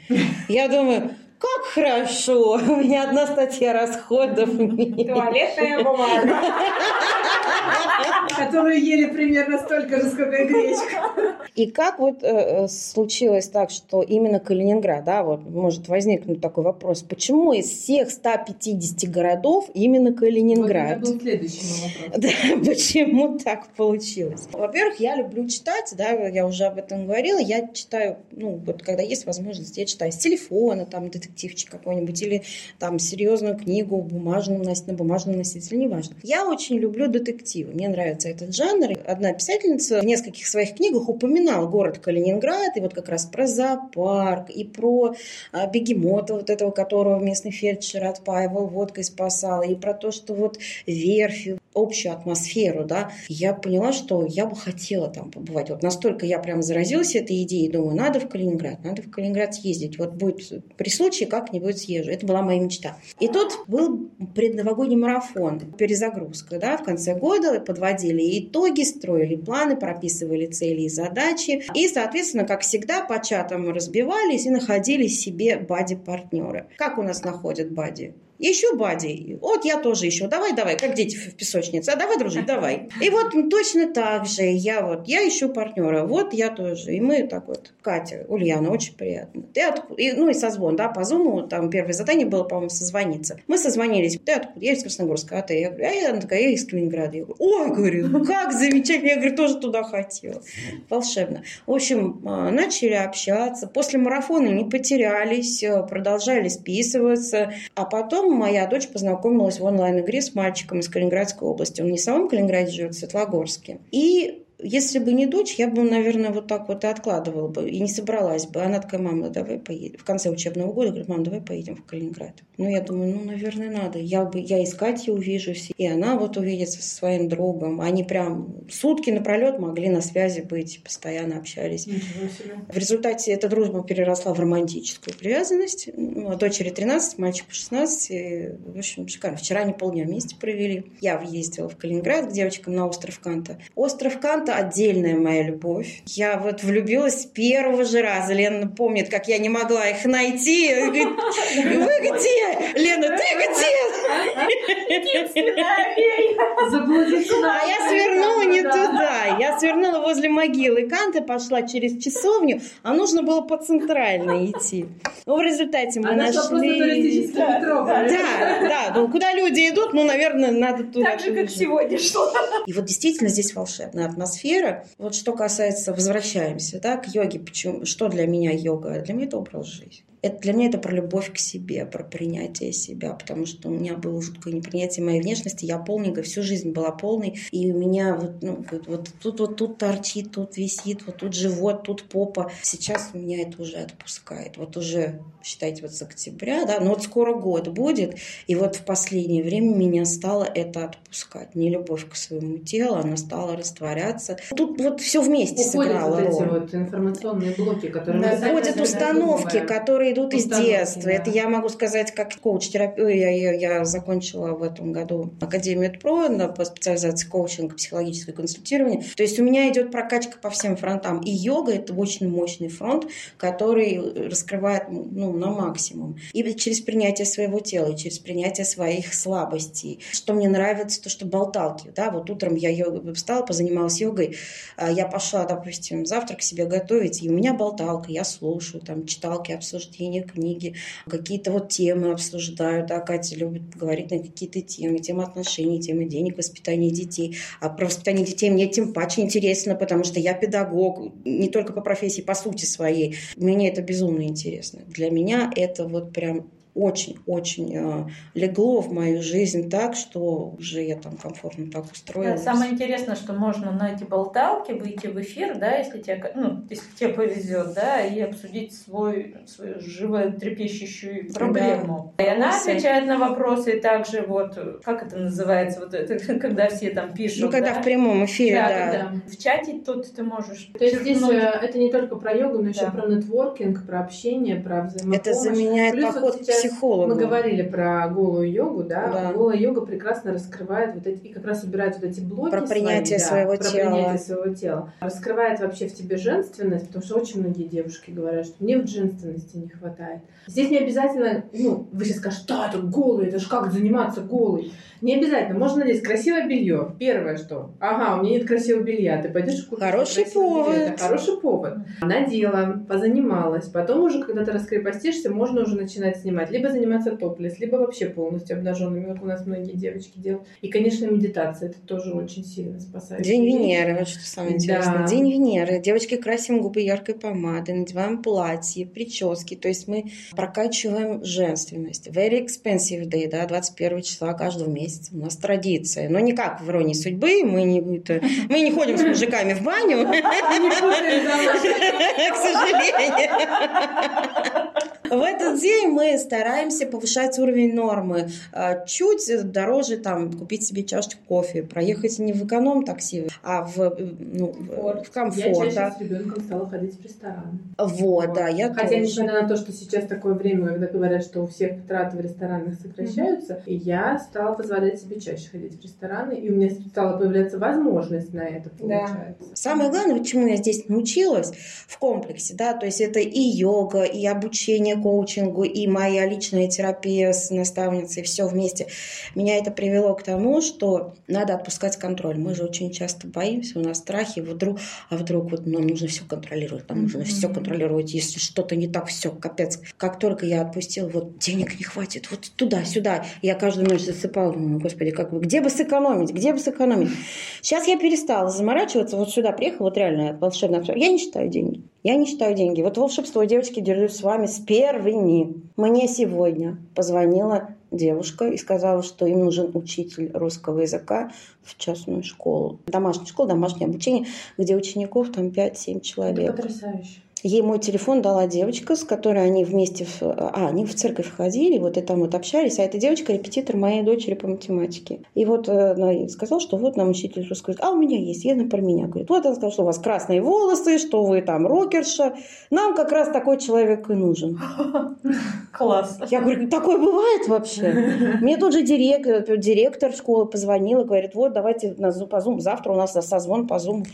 Speaker 4: я думаю, как хорошо! У меня одна статья расходов.
Speaker 2: Туалетная бумага.
Speaker 1: Которую ели примерно столько же, сколько и гречка.
Speaker 4: И как вот э, случилось так, что именно Калининград, да, вот может возникнуть такой вопрос, почему из всех 150 городов именно Калининград?
Speaker 1: Вот это был следующий вопрос. [LAUGHS]
Speaker 4: Да, почему так получилось? Во-первых, я люблю читать, да, я уже об этом говорила, я читаю, ну, вот когда есть возможность, я читаю с телефона, там, детектив детективчик какой-нибудь или там серьезную книгу бумажном, на бумажном носителе, неважно. Я очень люблю детективы, мне нравится этот жанр. Одна писательница в нескольких своих книгах упоминала город Калининград, и вот как раз про зоопарк, и про а, бегемота, вот этого, которого местный фельдшер отпаивал водкой спасал, и про то, что вот верфи общую атмосферу, да, я поняла, что я бы хотела там побывать. Вот настолько я прям заразилась этой идеей, думаю, надо в Калининград, надо в Калининград съездить. Вот будет при случае как-нибудь съезжу. Это была моя мечта. И тут был предновогодний марафон, перезагрузка, да, в конце года подводили итоги, строили планы, прописывали цели и задачи. И, соответственно, как всегда, по чатам разбивались и находили себе бади-партнеры. Как у нас находят бади? Еще Бади. Вот я тоже еще. Давай, давай, как дети в песочнице. А давай дружить, давай. И вот точно так же я вот, я ищу партнера. Вот я тоже. И мы так вот, Катя, Ульяна, очень приятно. Ты откуда? И, ну и созвон, да, по зуму. Там первое задание было, по-моему, созвониться. Мы созвонились. Ты откуда? Я из Красногорска. А ты? Я говорю, а я, она такая, я из Калининграда. Я говорю, ой, говорю, [LAUGHS] как замечательно. Я говорю, тоже туда хотела. Волшебно. В общем, а, начали общаться. После марафона не потерялись, э, продолжали списываться. А потом моя дочь познакомилась в онлайн-игре с мальчиком из Калининградской области. Он не в самом Калининграде живет, в Светлогорске. И если бы не дочь, я бы, наверное, вот так вот и откладывала бы, и не собралась бы. Она такая, мама, давай поедем. В конце учебного года говорит, мам, давай поедем в Калининград. Ну, я думаю, ну, наверное, надо. Я, бы, я искать ее увижусь, и она вот увидится со своим другом. Они прям сутки напролет могли на связи быть, постоянно общались. В результате эта дружба переросла в романтическую привязанность. Ну, дочери 13, мальчику 16. И, в общем, шикарно. Вчера они полдня вместе провели. Я ездила в Калининград к девочкам на остров Канта. Остров Канта это отдельная моя любовь. Я вот влюбилась с первого же раза. Лена помнит, как я не могла их найти. Говорит, вы где? Лена, ты где? А я свернула не туда. Я свернула возле могилы Канта, пошла через часовню, а нужно было по центральной идти. Ну, в результате мы нашли... Да, да. Ну, куда люди идут, ну, наверное, надо туда.
Speaker 2: Так же, как сегодня шло.
Speaker 4: И вот действительно здесь волшебная атмосфера атмосфера. Вот что касается, возвращаемся да, к йоге. Почему, что для меня йога? Для меня это образ жизни. Это, для меня это про любовь к себе, про принятие себя, потому что у меня было жуткое непринятие моей внешности. Я полненькая, всю жизнь была полной. И у меня вот, ну, вот, тут вот тут торчит, тут висит, вот тут живот, тут попа. Сейчас меня это уже отпускает. Вот уже, считайте, вот с октября, да, но вот скоро год будет. И вот в последнее время меня стало это отпускать. Не любовь к своему телу, она стала растворяться. Тут вот все вместе Уходят сыграло
Speaker 1: вот
Speaker 4: эти
Speaker 1: вот информационные блоки, которые...
Speaker 4: Да, уходят установки, которые идут установки, из детства. Да. Это я могу сказать как коуч-терапию. Я, я, я закончила в этом году Академию ТПРО по специализации коучинга, психологическое консультирование. То есть у меня идет прокачка по всем фронтам. И йога – это очень мощный фронт, который раскрывает ну, на максимум. И через принятие своего тела, и через принятие своих слабостей. Что мне нравится, то, что болталки. Да? Вот утром я йога, встала, позанималась йогой, а я пошла, допустим, завтрак себе готовить, и у меня болталка, я слушаю, там, читалки, обсуждения, книги, какие-то вот темы обсуждаю, да, Катя любит говорить на какие-то темы, темы отношений, темы денег, воспитания детей. А про воспитание детей мне тем паче интересно, потому что я педагог, не только по профессии, по сути своей. Мне это безумно интересно. Для меня это вот прям очень-очень э, легло в мою жизнь так, что уже я там комфортно так устроилась.
Speaker 3: Да, самое интересное, что можно на эти болталки выйти в эфир, да, если тебе, ну, если тебе повезет, да, и обсудить свой, свою живо трепещущую проблему. Да. И она отвечает на вопросы, и также вот, как это называется, вот это, [LAUGHS] когда все там пишут.
Speaker 4: Ну, когда
Speaker 3: да?
Speaker 4: в прямом эфире, да. да.
Speaker 3: Когда в чате тут ты можешь...
Speaker 1: То есть здесь э, это не только про йогу, но да. еще про нетворкинг, про общение, про взаимопомощь.
Speaker 4: Это заменяет Плюс поход вот сейчас психологу.
Speaker 1: Мы говорили про голую йогу, да? да. Голая йога прекрасно раскрывает вот эти, и как раз убирает вот эти блоки
Speaker 4: Про принятие свои, своего
Speaker 1: да,
Speaker 4: тела.
Speaker 1: Про принятие своего тела. Раскрывает вообще в тебе женственность, потому что очень многие девушки говорят, что мне в женственности не хватает. Здесь не обязательно, ну, вы сейчас скажете, да, это голый, это же как заниматься голой. Не обязательно. Можно надеть красивое белье. Первое что? Ага, у меня нет красивого белья. Ты пойдешь купить
Speaker 4: Хороший повод. Белье.
Speaker 1: Это хороший повод. Надела, позанималась. Потом уже, когда ты раскрепостишься, можно уже начинать снимать. Либо заниматься топлес, либо вообще полностью обнаженными, как у нас многие девочки делают. И, конечно, медитация. Это тоже очень сильно спасает.
Speaker 4: День Венеры, вот что самое интересное. Да. День Венеры. Девочки красим губы яркой помадой, надеваем платье, прически. То есть мы прокачиваем женственность. Very expensive day, да, 21 числа каждого месяца месяц. У нас традиция. Но не как в иронии судьбы. Мы не, мы не ходим с мужиками в баню. [LAUGHS] [LAUGHS] К сожалению. В этот день мы стараемся повышать уровень нормы. А, чуть дороже там купить себе чашечку кофе, проехать не в эконом-такси, а в, ну, в комфорт. Я
Speaker 1: чаще да. с ребенком стала ходить в ресторан.
Speaker 4: Вот, вот. да, я
Speaker 1: Хотя, тоже. несмотря на то, что сейчас такое время, когда говорят, что у всех траты в ресторанах сокращаются, mm-hmm. я стала позволять себе чаще ходить в рестораны, и у меня стала появляться возможность на это, получается.
Speaker 4: Да. Самое главное, чему я здесь научилась в комплексе, да, то есть это и йога, и обучение коучингу, и моя личная терапия с наставницей, все вместе. Меня это привело к тому, что надо отпускать контроль. Мы же очень часто боимся, у нас страхи, вдруг, а вдруг вот нам нужно все контролировать, нам нужно mm-hmm. все контролировать, если что-то не так, все, капец. Как только я отпустила, вот денег не хватит, вот туда, сюда, я каждую ночь засыпала, думаю, господи, как бы, где бы сэкономить, где бы сэкономить. Сейчас я перестала заморачиваться, вот сюда приехала, вот реально волшебная Я не считаю деньги. Я не считаю деньги. Вот волшебство, девочки, держусь с вами с первыми. Мне сегодня позвонила девушка и сказала, что им нужен учитель русского языка в частную школу. Домашняя школа, домашнее обучение, где учеников там 5-7 человек.
Speaker 1: Это потрясающе.
Speaker 4: Ей мой телефон дала девочка, с которой они вместе, в, а, они в церковь ходили, вот и там вот общались, а эта девочка репетитор моей дочери по математике. И вот э, она сказала, что вот нам учитель русского языка, а у меня есть, я про меня. Говорит, вот она сказала, что у вас красные волосы, что вы там рокерша, нам как раз такой человек и нужен. [LAUGHS]
Speaker 3: Класс.
Speaker 4: Я говорю, такое бывает вообще? [LAUGHS] Мне тут же директор, директор школы позвонила, говорит, вот давайте на, по Zoom, завтра у нас созвон по Zoom.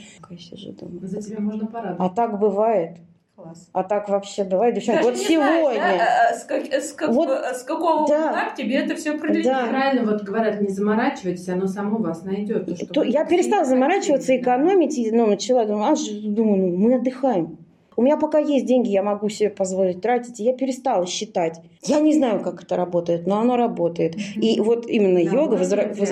Speaker 1: За тебя можно порадовать.
Speaker 4: А так бывает.
Speaker 3: Класс.
Speaker 4: А так вообще, давай, девчонки, вот сегодня. Знаешь,
Speaker 3: да, с, как, с, как, вот, с какого да. тебе это все определить? Да.
Speaker 1: Правильно, вот говорят, не заморачивайтесь, оно само вас найдет.
Speaker 4: То, то я перестала заморачиваться, экономить, и, ну, начала, думаю, аж, думаю, ну, мы отдыхаем. У меня пока есть деньги, я могу себе позволить тратить, и я перестала считать. Я не знаю, как это работает, но оно работает. И вот именно да, йога, возра... воз...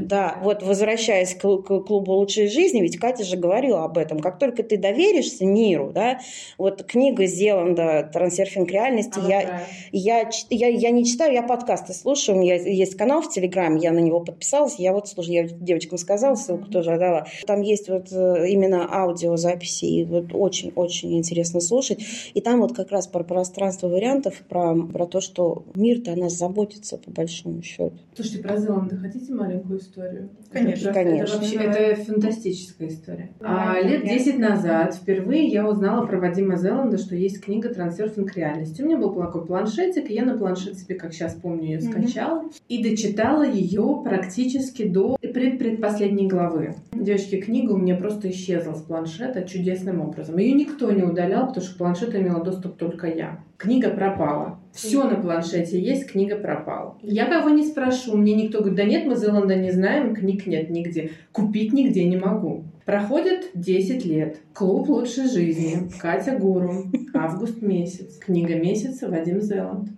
Speaker 4: да, вот возвращаясь к, к клубу лучшей жизни, ведь Катя же говорила об этом. Как только ты доверишься миру, да, вот книга Зеланда «Трансерфинг реальности», я, я, я, я не читаю, я подкасты слушаю, у меня есть канал в Телеграме, я на него подписалась, я вот слушаю, я девочкам сказала, ссылку тоже отдала. Там есть вот э, именно аудиозаписи, и вот очень-очень интересно слушать. И там вот как раз про пространство вариантов, про, про то, что мир-то о нас заботится, по большому счету.
Speaker 1: Слушайте, про Зеланда хотите маленькую историю?
Speaker 4: Конечно.
Speaker 1: Это,
Speaker 4: конечно.
Speaker 1: Это вообще это фантастическая история. А, лет 10 назад впервые я узнала про Вадима Зеланда, что есть книга «Трансерфинг реальности». У меня был такой планшетик, и я на планшет себе, как сейчас помню, ее скачала. Mm-hmm. И дочитала ее практически до предпредпоследней главы. Девочки, книга у меня просто исчезла с планшета чудесным образом. Ее никто не удалял, потому что к планшету имела доступ только я. Книга пропала. Все на планшете есть, книга пропала. Я кого не спрошу, мне никто говорит, да нет, мы Зеланда не знаем, книг нет нигде. Купить нигде не могу. Проходит 10 лет. Клуб лучшей жизни. Катя Гуру. Август месяц. Книга месяца Вадим Зеланд.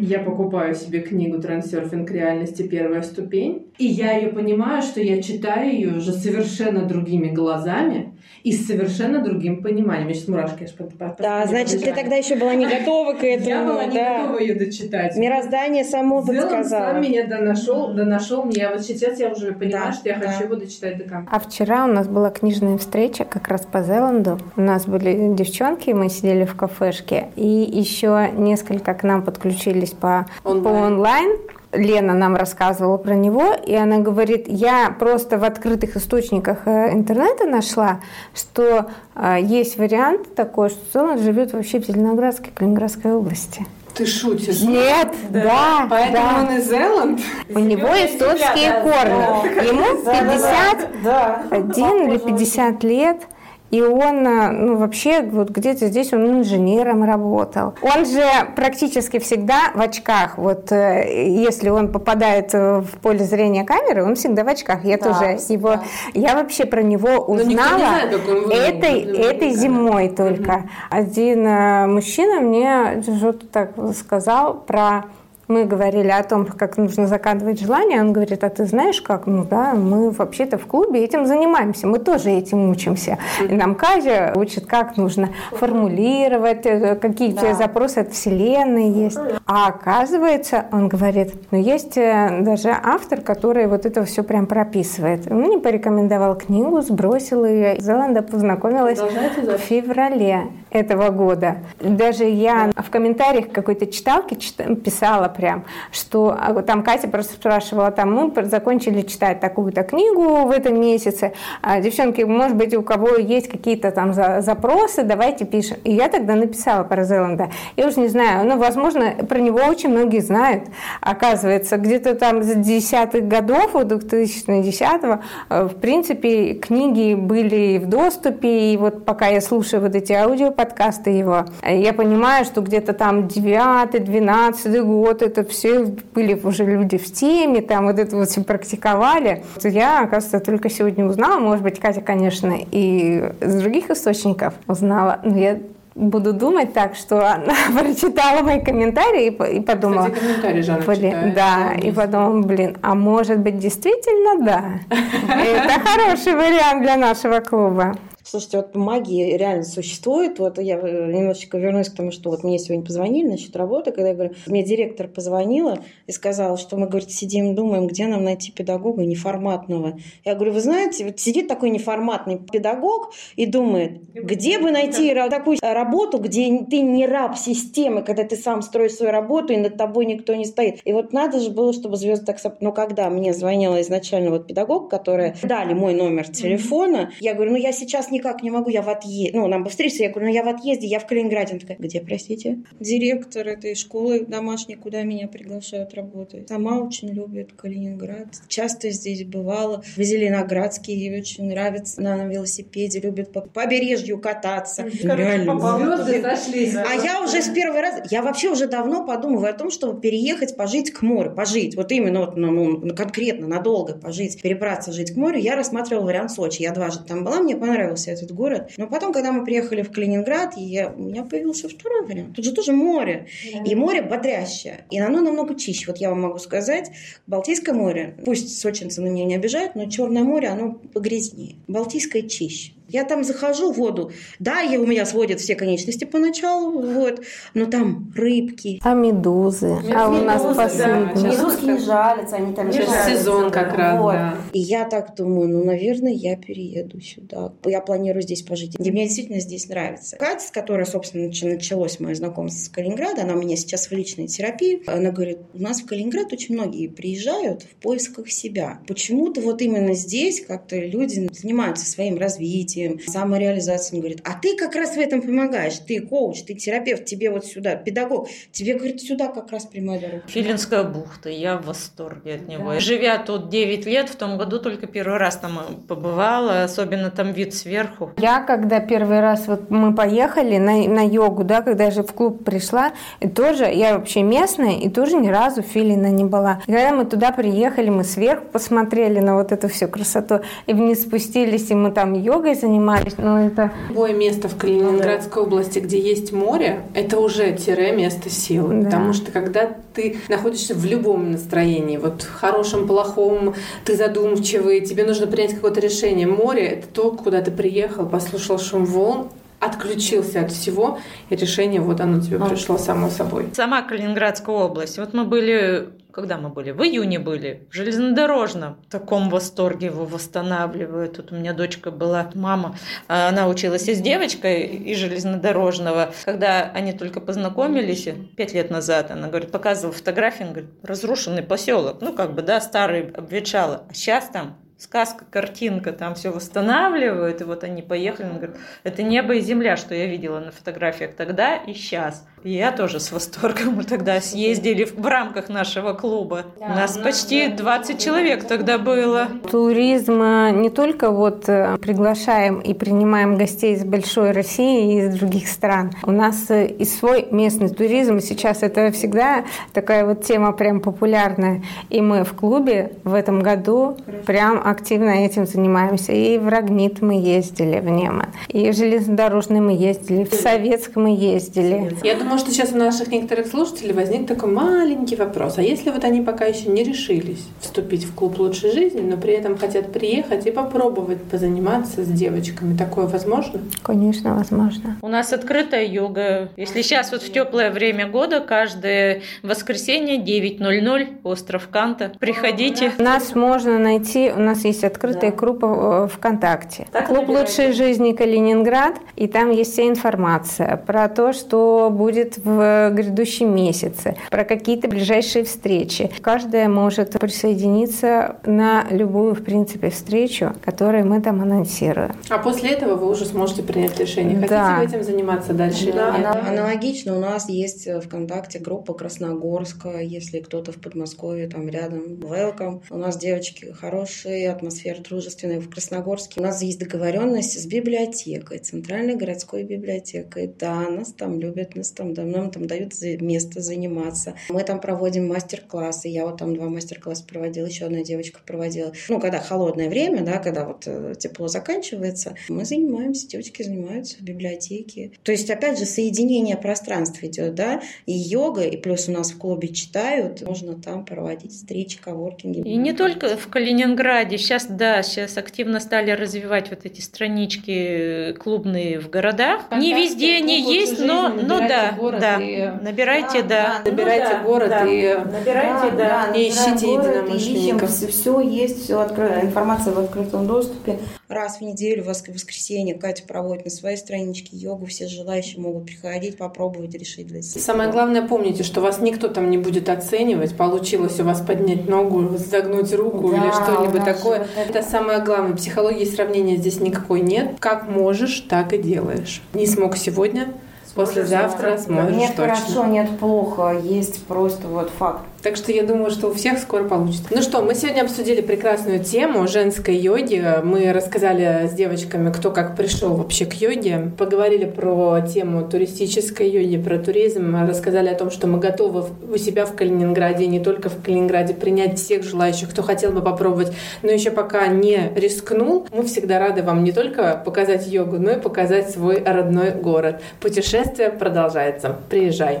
Speaker 1: Я покупаю себе книгу «Трансерфинг. Реальности. Первая ступень», и я ее понимаю, что я читаю ее уже совершенно другими глазами, и с совершенно другим пониманием. Я сейчас мурашки аж под,
Speaker 4: под, Да, значит, ты тогда еще была не готова к [LAUGHS] этому.
Speaker 1: Я была не да. готова ее дочитать.
Speaker 4: Мироздание само подсказало.
Speaker 1: сам меня донашел, донашел мне. Вот сейчас я уже понимаю, да, что я да. хочу его дочитать до конца.
Speaker 2: А вчера у нас была книжная встреча как раз по Зеланду. У нас были девчонки, мы сидели в кафешке, и еще несколько к нам подключились по онлайн. По онлайн Лена нам рассказывала про него, и она говорит, я просто в открытых источниках э, интернета нашла, что э, есть вариант такой, что он живет вообще в Зеленоградской, Калининградской области.
Speaker 1: Ты шутишь?
Speaker 2: Нет, да. да
Speaker 1: Поэтому
Speaker 2: да.
Speaker 1: он из Зеланд?
Speaker 2: У него эстонские корни. Ему 51 или 50 лет. И он, э, ну, вообще, вот где-то здесь он инженером работал. Он же практически всегда в очках. Вот э, если он попадает в поле зрения камеры, он всегда в очках. Я да, тоже его... Да. Я вообще про него узнала знает, этой, этой зимой только. Угу. Один э, мужчина мне что-то так сказал про мы говорили о том, как нужно закадывать желание, он говорит, а ты знаешь как? Ну да, мы вообще-то в клубе этим занимаемся, мы тоже этим учимся. И нам Казя учит, как нужно формулировать, э, какие да. запросы от Вселенной есть. А оказывается, он говорит, ну есть э, даже автор, который вот это все прям прописывает. Он мне порекомендовал книгу, сбросил ее. Зеланда познакомилась в феврале этого года. Даже я в комментариях какой-то читалки писала прям, что а, там Катя просто спрашивала, там мы закончили читать такую-то книгу в этом месяце, а, девчонки, может быть, у кого есть какие-то там запросы, давайте пишем. И я тогда написала про Зеланда. Я уже не знаю, ну, возможно, про него очень многие знают. Оказывается, где-то там с десятых годов, 2010-го, э, в принципе, книги были в доступе, и вот пока я слушаю вот эти аудиоподкасты его, я понимаю, что где-то там 9-12 год, это все были уже люди в теме, там вот это вот все практиковали. Я, оказывается, только сегодня узнала, может быть, Катя, конечно, и с других источников узнала, но я буду думать так, что она [LAUGHS] прочитала мои комментарии и, и подумала...
Speaker 1: Кстати, комментарии Жанна
Speaker 2: блин, читает, Да, и подумала, блин, а может быть, действительно, да. [LAUGHS] Это хороший вариант для нашего клуба.
Speaker 4: Слушайте, вот магия реально существует. Вот я э, немножечко вернусь к тому, что вот мне сегодня позвонили насчет работы, когда я говорю, мне директор позвонила и сказала, что мы, говорит, сидим, думаем, где нам найти педагога неформатного. Я говорю, вы знаете, вот сидит такой неформатный педагог и думает, где бы найти такую работу, где ты не раб системы, когда ты сам строишь свою работу и над тобой никто не стоит. И вот надо же было, чтобы звезды так... Но когда мне звонила изначально вот педагог, который дали мой номер телефона, я говорю, ну я сейчас никак не могу, я в отъезде. Ну, нам бы встретиться, я говорю, ну я в отъезде, я в Калининграде. Она такая, где, простите? Директор этой школы домашней, куда меня приглашают работать. Сама очень любит Калининград. Часто здесь бывала. В Зеленоградске ей очень нравится. Она на велосипеде любит по побережью кататься.
Speaker 1: Реально. Звезды сошлись.
Speaker 4: А я уже с первого раза, я вообще уже давно подумываю о том, чтобы переехать, пожить к морю, пожить. Вот именно вот, ну, ну, конкретно, надолго пожить, перебраться жить к морю. Я рассматривала вариант Сочи. Я дважды там была, мне понравилось нравился этот город. Но потом, когда мы приехали в Калининград, я, у меня появился второй вариант. Тут же тоже море. Да. И море бодрящее. И оно намного чище. Вот я вам могу сказать, Балтийское море, пусть сочинцы на меня не обижают, но Черное море, оно погрязнее. Балтийское чище. Я там захожу в воду, да, я, у меня сводят все конечности поначалу, вот, но там рыбки.
Speaker 2: А медузы? медузы а у нас последние.
Speaker 4: Да. Медузки не жалятся, они там
Speaker 1: Сейчас сезон как раз, вот. да.
Speaker 4: И я так думаю, ну, наверное, я перееду сюда. Я планирую здесь пожить. И мне действительно здесь нравится. Катя, с которой, собственно, началось мое знакомство с Калининграда, она у меня сейчас в личной терапии, она говорит, у нас в Калининград очень многие приезжают в поисках себя. Почему-то вот именно здесь как-то люди занимаются своим развитием, развитием, самореализацией. Он говорит, а ты как раз в этом помогаешь. Ты коуч, ты терапевт, тебе вот сюда, педагог. Тебе, говорит, сюда как раз прямая дорога.
Speaker 3: Филинская бухта, я в восторге от него. Да. Живя тут 9 лет, в том году только первый раз там побывала, особенно там вид сверху.
Speaker 2: Я, когда первый раз вот мы поехали на, на йогу, да, когда я же в клуб пришла, и тоже, я вообще местная, и тоже ни разу Филина не была. И когда мы туда приехали, мы сверху посмотрели на вот эту всю красоту, и вниз спустились, и мы там йогой занимались, но это...
Speaker 1: Любое место в Калининградской области, где есть море, это уже тире место силы. Да. Потому что когда ты находишься в любом настроении, вот хорошем, плохом, ты задумчивый, тебе нужно принять какое-то решение. Море — это то, куда ты приехал, послушал шум волн, отключился от всего, и решение вот оно тебе пришло само собой.
Speaker 3: Сама Калининградская область. Вот мы были когда мы были? В июне были, в железнодорожном. В таком восторге его восстанавливают. Тут у меня дочка была, мама, а она училась и с девочкой из железнодорожного. Когда они только познакомились, пять лет назад, она говорит, показывала фотографии, говорит, разрушенный поселок. Ну, как бы, да, старый обветшало. А сейчас там сказка, картинка, там все восстанавливают, и вот они поехали, он говорит, это небо и земля, что я видела на фотографиях тогда и сейчас. И я тоже с восторгом. Мы тогда съездили в, в рамках нашего клуба. Да, У нас почти 20 человек тогда было.
Speaker 2: Туризм э, не только вот э, приглашаем и принимаем гостей из большой России и из других стран. У нас э, и свой местный туризм. Сейчас это всегда такая вот тема прям популярная. И мы в клубе в этом году прям активно этим занимаемся. И в Рогнит мы ездили, в Неман. И в железнодорожный мы ездили, в Советск мы ездили.
Speaker 1: Я думаю, что сейчас у наших некоторых слушателей возник такой маленький вопрос. А если вот они пока еще не решились вступить в клуб лучшей жизни, но при этом хотят приехать и попробовать позаниматься с девочками, такое возможно?
Speaker 2: Конечно, возможно.
Speaker 3: У нас открытая йога. Если сейчас вот в теплое время года, каждое воскресенье 9.00, остров Канта. Приходите.
Speaker 2: Нас можно найти, у нас есть открытая да. группа ВКонтакте. Так Клуб лучшей жизни Калининград, и там есть вся информация про то, что будет в грядущем месяце, про какие-то ближайшие встречи. Каждая может присоединиться на любую, в принципе, встречу, которую мы там анонсируем.
Speaker 1: А после этого вы уже сможете принять решение, хотите да. вы этим заниматься дальше
Speaker 4: да, или нет? Аналогично у нас есть ВКонтакте группа Красногорска, если кто-то в Подмосковье там рядом, welcome. У нас девочки хорошие, атмосфера дружественная в Красногорске. У нас есть договоренность с библиотекой, Центральной городской библиотекой. Да, нас там любят, нас там, да, нам там дают место заниматься. Мы там проводим мастер-классы. Я вот там два мастер-класса проводила, еще одна девочка проводила. Ну, когда холодное время, да, когда вот э, тепло заканчивается, мы занимаемся, девочки занимаются в библиотеке. То есть, опять же, соединение пространств идет, да, и йога, и плюс у нас в клубе читают, можно там проводить встречи, коворкинги.
Speaker 3: И не только в Калининграде. Сейчас, да, сейчас активно стали развивать вот эти странички клубные в городах. Контакты, не везде они есть, но, но да, город да. И... Набирайте, да.
Speaker 1: да. Набирайте ну, город да. и
Speaker 3: набирайте, да.
Speaker 1: да. И ищите единомышленников.
Speaker 4: Все, все есть, все открыто, информация в открытом доступе. Раз в неделю, в воскресенье Катя проводит на своей страничке йогу. Все желающие могут приходить, попробовать решить для себя.
Speaker 1: Самое главное, помните, что вас никто там не будет оценивать. Получилось у вас поднять ногу, загнуть руку да, или что-либо такое. Это самое главное. Психологии сравнения здесь никакой нет. Как можешь, так и делаешь. Не смог сегодня, Послезавтра сможешь
Speaker 4: Нет
Speaker 1: точно.
Speaker 4: хорошо, нет плохо, есть просто вот факт.
Speaker 1: Так что я думаю, что у всех скоро получится. Ну что, мы сегодня обсудили прекрасную тему женской йоги. Мы рассказали с девочками, кто как пришел вообще к йоге. Поговорили про тему туристической йоги, про туризм. Рассказали о том, что мы готовы у себя в Калининграде, не только в Калининграде, принять всех желающих, кто хотел бы попробовать, но еще пока не рискнул. Мы всегда рады вам не только показать йогу, но и показать свой родной город. Путешествие продолжается. Приезжай.